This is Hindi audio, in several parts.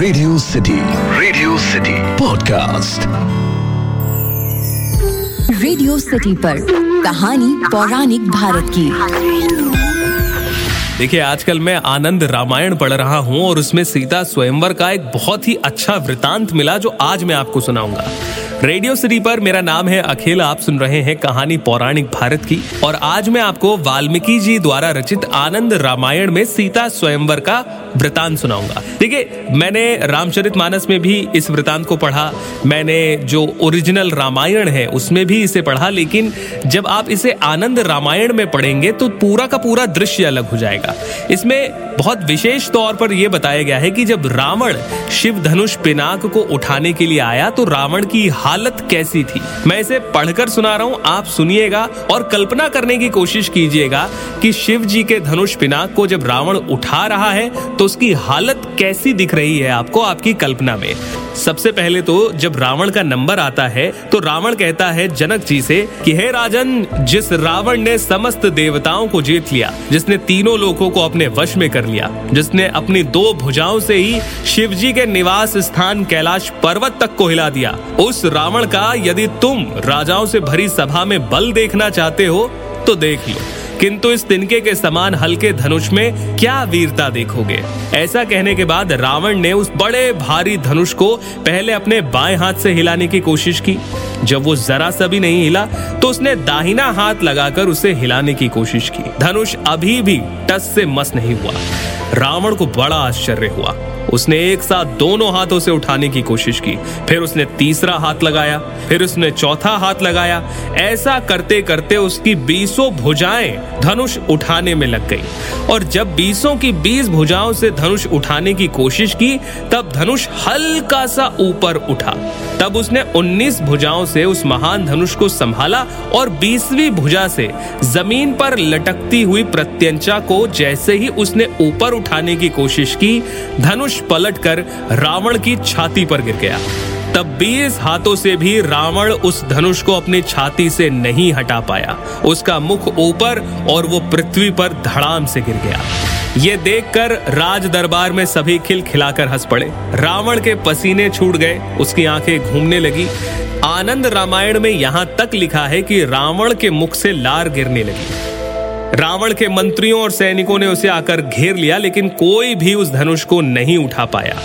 Radio city radio city podcast radio city पर कहानी पौराणिक भारत की। देखिए आजकल मैं आनंद रामायण पढ़ रहा हूँ और उसमें सीता स्वयंवर का एक बहुत ही अच्छा वृतांत मिला जो आज मैं आपको सुनाऊँगा। रेडियो सिटी पर मेरा नाम है अखिल, आप सुन रहे हैं कहानी पौराणिक भारत की। और आज मैं आपको वाल्मीकि जी द्वारा रचित आनंद रामायण में सीता स्वयंवर का वृतांत सुनाऊँगा। देखिए, मैंने रामचरित मानस में भी इस वृतांत को पढ़ा, मैंने जो ओरिजिनल रामायण है उसमें भी इसे पढ़ा, लेकिन जब आप इसे आनंद रामायण में पढ़ेंगे तो पूरा का पूरा दृश्य अलग हो जाएगा। इसमें बहुत विशेष तौर पर यह बताया गया है कि जब रावण शिव धनुष पिनाक को उठाने के लिए आया तो रावण की हालत कैसी थी? मैं इसे पढ़कर सुना रहा हूँ, आप सुनिएगा और कल्पना करने की कोशिश कीजिएगा कि शिव जी के धनुष पिनाक को जब रावण उठा रहा है तो उसकी हालत कैसी दिख रही है आपको आपकी कल्पना में? सबसे पहले तो जब रावण का नंबर आता है तो रावण कहता है जनक जी से कि, हे राजन, जिस रावण ने समस्त देवताओं को जीत लिया, जिसने तीनों लोगों को अपने वश में कर लिया, जिसने अपनी दो भुजाओं से ही शिव जी के निवास स्थान कैलाश पर्वत तक को हिला दिया, उस रावण का, यदि तुम राजाओं से भरी सभा में बल देखना चाहते हो तो देख लो। किंतु इस तिनके के समान हल्के धनुष में क्या वीरता देखोगे? ऐसा कहने के बाद रावण ने उस बड़े भारी धनुष को पहले अपने बाएँ हाथ से हिलाने की कोशिश की। जब वो जरा सा भी नहीं हिला तो उसने दाहिना हाथ लगाकर उसे हिलाने की कोशिश की। धनुष अभी भी टस से मस नहीं हुआ। रावण को बड़ा आश्चर्य हुआ। उसने एक साथ दोनों हाथों से उठाने की कोशिश की। फिर उसने तीसरा हाथ लगाया, फिर उसने चौथा हाथ लगाया। ऐसा करते करते उसकी बीसों भुजाएँ धनुष उठाने में लग गई। और जब बीसों की बीस भुजाओं से धनुष उठाने की कोशिश की, तब धनुष हल्का सा ऊपर उठा। तब उसने 19 भुजाओं से उस महान धनुष को संभाला और बीसवीं भुजा से ज़मीन पर लटकती हुई प्रत्यंचा को जैसे ही उसने ऊपर उठाने की कोशिश की, धनुष पलटकर रावण की छाती पर गिर गया। तब बीस हाथों से भी रावण उस धनुष को अपनी छाती से नहीं हटा पाया। उसका मुख ऊपर और वो पृथ्वी पर धड़ाम से गिर गया। ये देखकर राज दरबार में सभी खिल खिलाकर हंस पड़े। रावण के पसीने छूट गए, उसकी आँखें घूमने लगी। आनंद रामायण में यहाँ तक लिखा है कि रावण के मुख से लार गिरने लगी। रावण के मंत्रियों और सैनिकों ने उसे आकर घेर लिया, लेकिन कोई भी उस धनुष को नहीं उठा पाया।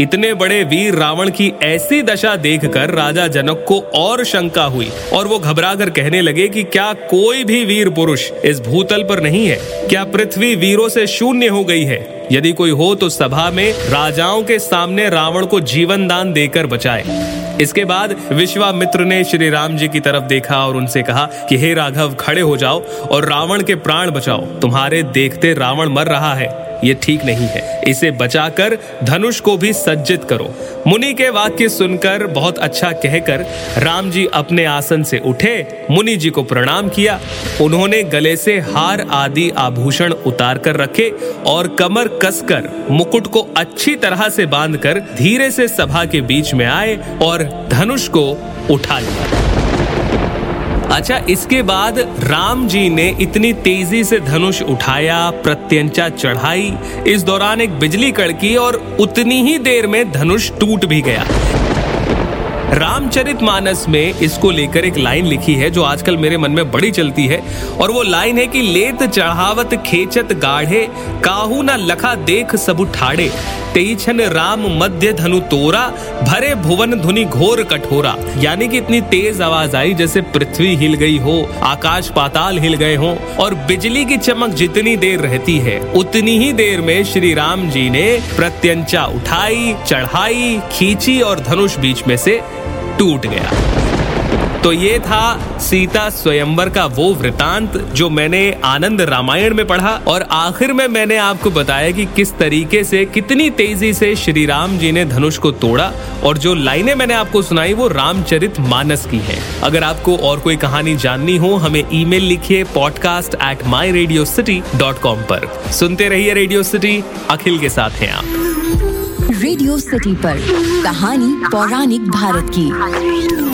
इतने बड़े वीर रावण की ऐसी दशा देखकर राजा जनक को और शंका हुई और वो घबरा कर कहने लगे कि क्या कोई भी वीर पुरुष इस भूतल पर नहीं है? क्या पृथ्वी वीरों से शून्य हो गई है? यदि कोई हो तो सभा में राजाओं के सामने रावण को जीवन दान देकर बचाए। इसके बाद विश्वामित्र ने श्री राम जी की तरफ़ देखा और उनसे कहा कि, हे राघव, खड़े हो जाओ और रावण के प्राण बचाओ। तुम्हारे देखते रावण मर रहा है। ये ठीक नहीं है। इसे बचाकर धनुष को भी सज्जित करो। मुनि के वाक्य सुनकर बहुत अच्छा कहकर राम जी अपने आसन से उठे, मुनि जी को प्रणाम किया। उन्होंने गले से हार आदि आभूषण उतार कर रखे और कमर कसकर मुकुट को अच्छी तरह से बांधकर धीरे से सभा के बीच में आए और धनुष को उठा लिया। अच्छा इसके बाद राम जी ने इतनी तेज़ी से धनुष उठाया, प्रत्यंचा चढ़ाई, इस दौरान एक बिजली कड़की और उतनी ही देर में धनुष टूट भी गया। रामचरित मानस में इसको लेकर एक लाइन लिखी है, जो आजकल मेरे मन में बड़ी चलती है, और वो लाइन है कि, लेत चढ़ावत खेचत गाढ़े, काहू ना लखा देख सबु ठाड़े तेईछन राम मध्य धनु तोरा, भरे भुवन धुनि घोर कठोरा। यानी कि इतनी तेज आवाज़ आई जैसे पृथ्वी हिल गई हो, आकाश पाताल हिल गए हो, और बिजली की चमक जितनी देर रहती है, उतनी ही देर में श्री राम जी ने प्रत्यंचा उठाई, चढ़ाई, खींची और धनुष बीच में से टूट गया। तो ये था सीता स्वयंवर का वो वृतांत जो मैंने आनंद रामायण में पढ़ा और आखिर में मैंने आपको बताया कि किस तरीके से कितनी तेज़ी से श्री राम जी ने धनुष को तोड़ा और जो लाइनें मैंने आपको सुनाई वो रामचरित मानस की है। अगर आपको और कोई कहानी जाननी हो, हमें ईमेल लिखिए podcast at my radio city dot com पर। सुनते रहिए रेडियो सिटी अखिल के साथ हैं आप। रेडियो सिटी पर कहानी पौराणिक भारत की।